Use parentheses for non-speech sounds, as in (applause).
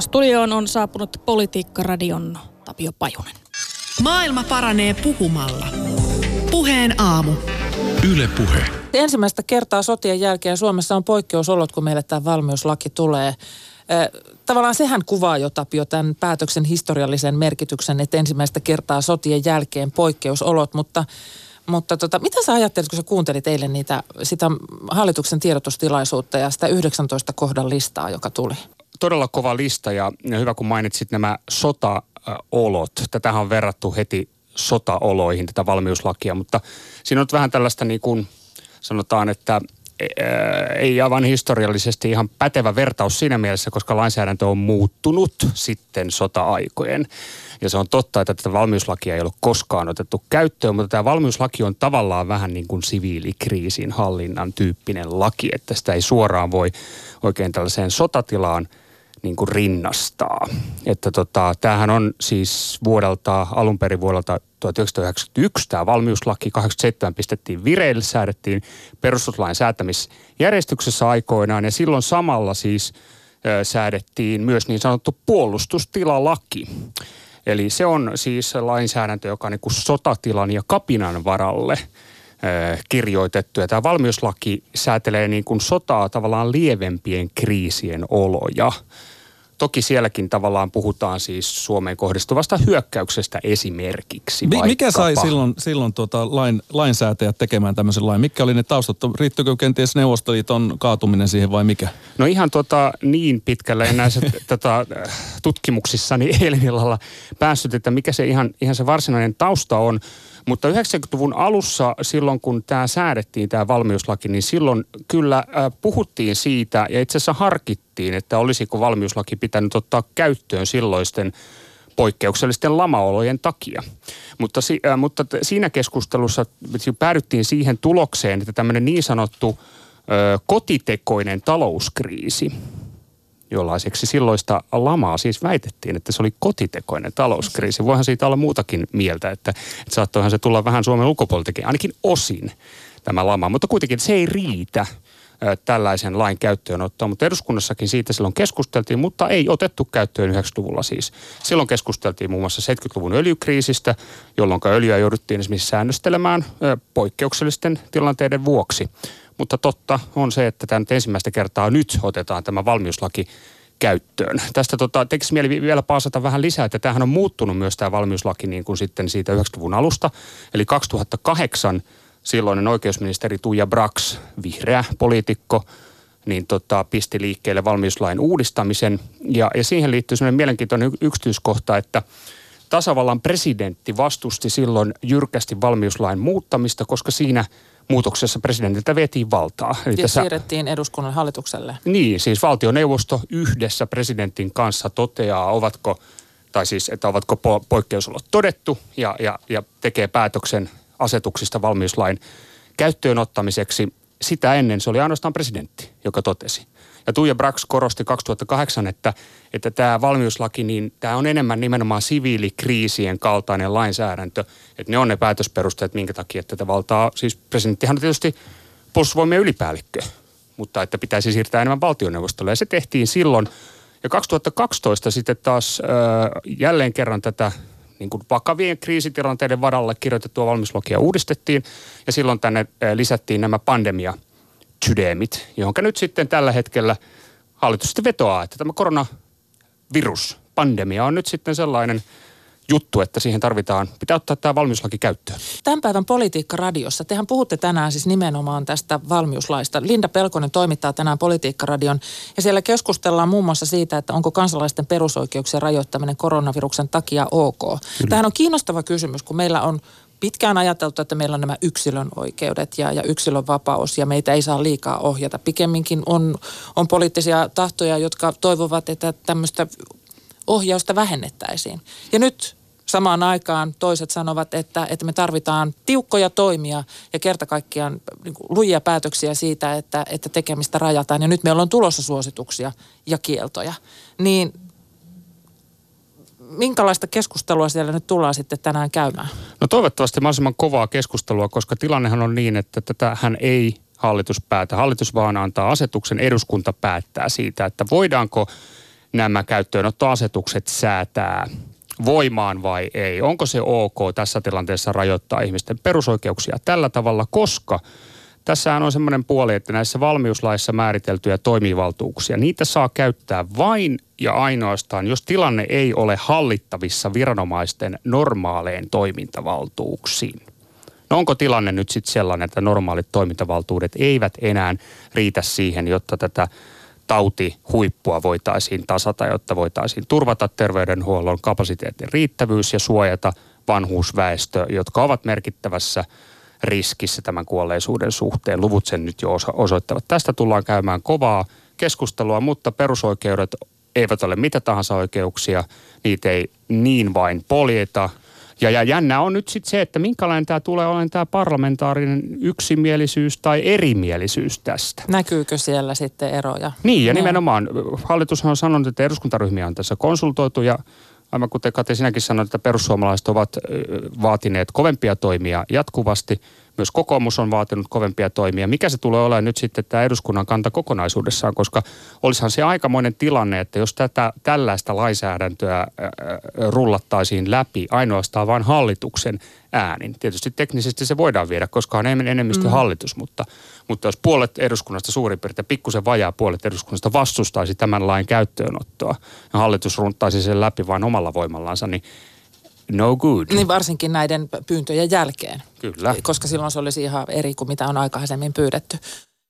Studioon on saapunut Politiikka-radion Tapio Pajunen. Maailma paranee puhumalla. Puheen aamu. Yle Puhe. Ensimmäistä kertaa sotien jälkeen Suomessa on poikkeusolot, kun meille tämä valmiuslaki tulee. Tavallaan sehän kuvaa jo Tapio tämän päätöksen historiallisen merkityksen, että ensimmäistä kertaa sotien jälkeen poikkeusolot, mutta mutta tota, mitä sä ajattelit, kun sä kuuntelit eilen niitä, sitä hallituksen tiedotustilaisuutta ja sitä 19 kohdan listaa, joka tuli? Todella kova lista ja, hyvä kun mainitsit nämä sotaolot. Tätähän on verrattu heti sotaoloihin tätä valmiuslakia, mutta siinä on vähän tällaista niin kuin sanotaan, että e, ei aivan historiallisesti ihan pätevä vertaus siinä mielessä, koska lainsäädäntö on muuttunut sitten sota-aikojen. Ja se on totta, että tätä valmiuslakia ei ole koskaan otettu käyttöön, mutta tämä valmiuslaki on tavallaan vähän niin kuin siviilikriisin hallinnan tyyppinen laki, että sitä ei suoraan voi oikein tällaiseen sotatilaan – niin kuin rinnastaa. Että tota, tämähän on siis vuodelta, alun perin vuodelta 1991 tämä valmiuslaki, 87 pistettiin vireille, säädettiin perustuslain säätämisjärjestyksessä aikoinaan ja silloin samalla siis ö, säädettiin myös niin sanottu puolustustilalaki. Eli se on siis lainsäädäntö, joka on niin kuin sotatilan ja kapinan varalle – kirjoitettu. Ja tämä valmiuslaki säätelee niin kuin sotaa tavallaan lievempien kriisien oloja. Toki sielläkin tavallaan puhutaan siis Suomeen kohdistuvasta hyökkäyksestä esimerkiksi. Mi- mikä sai silloin, silloin tuota lain, lainsäätäjät tekemään tämmöisen lain? Mikä oli ne taustat? Riittyykö kenties Neuvostoliiton kaatuminen siihen vai mikä? No ihan tuota, niin pitkälle näissä tota, tutkimuksissani (laughs) eilen illalla päässyt, että mikä se ihan, ihan se varsinainen tausta on. Mutta 90-luvun alussa, silloin kun tämä säädettiin, tämä valmiuslaki, niin silloin kyllä puhuttiin siitä ja itse asiassa harkittiin, että olisiko valmiuslaki pitänyt ottaa käyttöön silloisten poikkeuksellisten lamaolojen takia. Mutta, mutta siinä keskustelussa päädyttiin siihen tulokseen, että tämmöinen niin sanottu kotitekoinen talouskriisi – jollaiseksi silloista lamaa siis väitettiin, että se oli kotitekoinen talouskriisi. Voihan siitä olla muutakin mieltä, että, että saattoihan se tulla vähän Suomen ulkopuoleltakin, ainakin osin tämä lama. Mutta kuitenkin se ei riitä tällaisen lain käyttöönottoa, mutta eduskunnassakin siitä silloin keskusteltiin, mutta ei otettu käyttöön 90-luvulla siis. Silloin keskusteltiin muun muassa 70-luvun öljykriisistä, jolloin öljyä jouduttiin esimerkiksi säännöstelemään poikkeuksellisten tilanteiden vuoksi. Mutta totta on se, että tämä nyt ensimmäistä kertaa nyt otetaan tämä valmiuslaki käyttöön. Tästä tota, tekisi mieli vielä paasata vähän lisää, että tämähän on muuttunut myös tämä valmiuslaki niin kuin sitten siitä 90-luvun alusta. Eli 2008 silloinen oikeusministeri Tuija Brax, vihreä poliitikko, niin tota, pisti liikkeelle valmiuslain uudistamisen. Ja, ja siihen liittyy sellainen mielenkiintoinen yksityiskohta, että tasavallan presidentti vastusti silloin jyrkästi valmiuslain muuttamista, koska siinä – muutoksessa presidentiltä vietiin valtaa. Eli ja tässä, siirrettiin eduskunnan hallitukselle. Niin, siis valtioneuvosto yhdessä presidentin kanssa toteaa, ovatko, tai siis, että ovatko po- poikkeusolot todettu ja, ja, ja tekee päätöksen asetuksista valmiuslain käyttöön ottamiseksi. Sitä ennen se oli ainoastaan presidentti, joka totesi. Ja Tuija Brax korosti 2008, että, että tämä valmiuslaki, niin tämä on enemmän nimenomaan siviilikriisien kaltainen lainsäädäntö. Että ne on ne päätösperusteet, minkä takia tätä valtaa, siis presidenttihan on tietysti puolustusvoimien ylipäällikkö, mutta että pitäisi siirtää enemmän valtioneuvostolle. Ja se tehtiin silloin. Ja 2012 sitten taas äh, jälleen kerran tätä niin kuin vakavien kriisitilanteiden varalle kirjoitettua valmiuslakia uudistettiin. Ja silloin tänne lisättiin nämä pandemia sydeemit, johonka nyt sitten tällä hetkellä hallitus sitten vetoaa, että tämä koronavirus, pandemia on nyt sitten sellainen juttu, että siihen tarvitaan, pitää ottaa tämä valmiuslaki käyttöön. Tämän päivän Politiikka-radiossa, tehän puhutte tänään siis nimenomaan tästä valmiuslaista. Linda Pelkonen toimittaa tänään Politiikka-radion ja siellä keskustellaan muun muassa siitä, että onko kansalaisten perusoikeuksien rajoittaminen koronaviruksen takia ok. Kyllä. Tämähän on kiinnostava kysymys, kun meillä on pitkään ajateltu, että meillä on nämä yksilön oikeudet ja, ja yksilön vapaus ja meitä ei saa liikaa ohjata. Pikemminkin on, on poliittisia tahtoja, jotka toivovat, että tämmöistä ohjausta vähennettäisiin. Ja nyt samaan aikaan toiset sanovat, että, että me tarvitaan tiukkoja toimia ja kerta kaikkiaan niin lujia päätöksiä siitä, että, että tekemistä rajataan. Ja nyt meillä on tulossa suosituksia ja kieltoja. Niin minkälaista keskustelua siellä nyt tullaan sitten tänään käymään? No toivottavasti mahdollisimman kovaa keskustelua, koska tilannehan on niin, että tätä hän ei hallitus päätä. Hallitus vaan antaa asetuksen, eduskunta päättää siitä, että voidaanko nämä käyttöönottoasetukset säätää voimaan vai ei. Onko se ok tässä tilanteessa rajoittaa ihmisten perusoikeuksia tällä tavalla, koska Tässähän on semmoinen puoli, että näissä valmiuslaissa määriteltyjä toimivaltuuksia, niitä saa käyttää vain ja ainoastaan, jos tilanne ei ole hallittavissa viranomaisten normaaleen toimintavaltuuksiin. No onko tilanne nyt sitten sellainen, että normaalit toimintavaltuudet eivät enää riitä siihen, jotta tätä tautihuippua voitaisiin tasata, jotta voitaisiin turvata terveydenhuollon kapasiteetin riittävyys ja suojata vanhuusväestö, jotka ovat merkittävässä riskissä tämän kuolleisuuden suhteen. Luvut sen nyt jo osoittavat. Tästä tullaan käymään kovaa keskustelua, mutta perusoikeudet eivät ole mitä tahansa oikeuksia. Niitä ei niin vain poljeta. Ja, ja jännä on nyt sitten se, että minkälainen tämä tulee olemaan tämä parlamentaarinen yksimielisyys tai erimielisyys tästä. Näkyykö siellä sitten eroja? Niin, ja nimenomaan hallitus on sanonut, että eduskuntaryhmiä on tässä konsultoitu ja aivan kuten Kate sinäkin sanoit, että perussuomalaiset ovat vaatineet kovempia toimia jatkuvasti. Myös kokoomus on vaatinut kovempia toimia. Mikä se tulee olemaan nyt sitten tämä eduskunnan kanta kokonaisuudessaan, koska olisihan se aikamoinen tilanne, että jos tätä tällaista lainsäädäntöä rullattaisiin läpi ainoastaan vain hallituksen äänin. Tietysti teknisesti se voidaan viedä, koska on enemmistö mm. hallitus, mutta, mutta jos puolet eduskunnasta suurin piirtein, pikkusen vajaa puolet eduskunnasta vastustaisi tämän lain käyttöönottoa ja hallitus runtaisi sen läpi vain omalla voimallansa, niin no good. Niin varsinkin näiden pyyntöjen jälkeen. Kyllä. Koska silloin se olisi ihan eri kuin mitä on aikaisemmin pyydetty.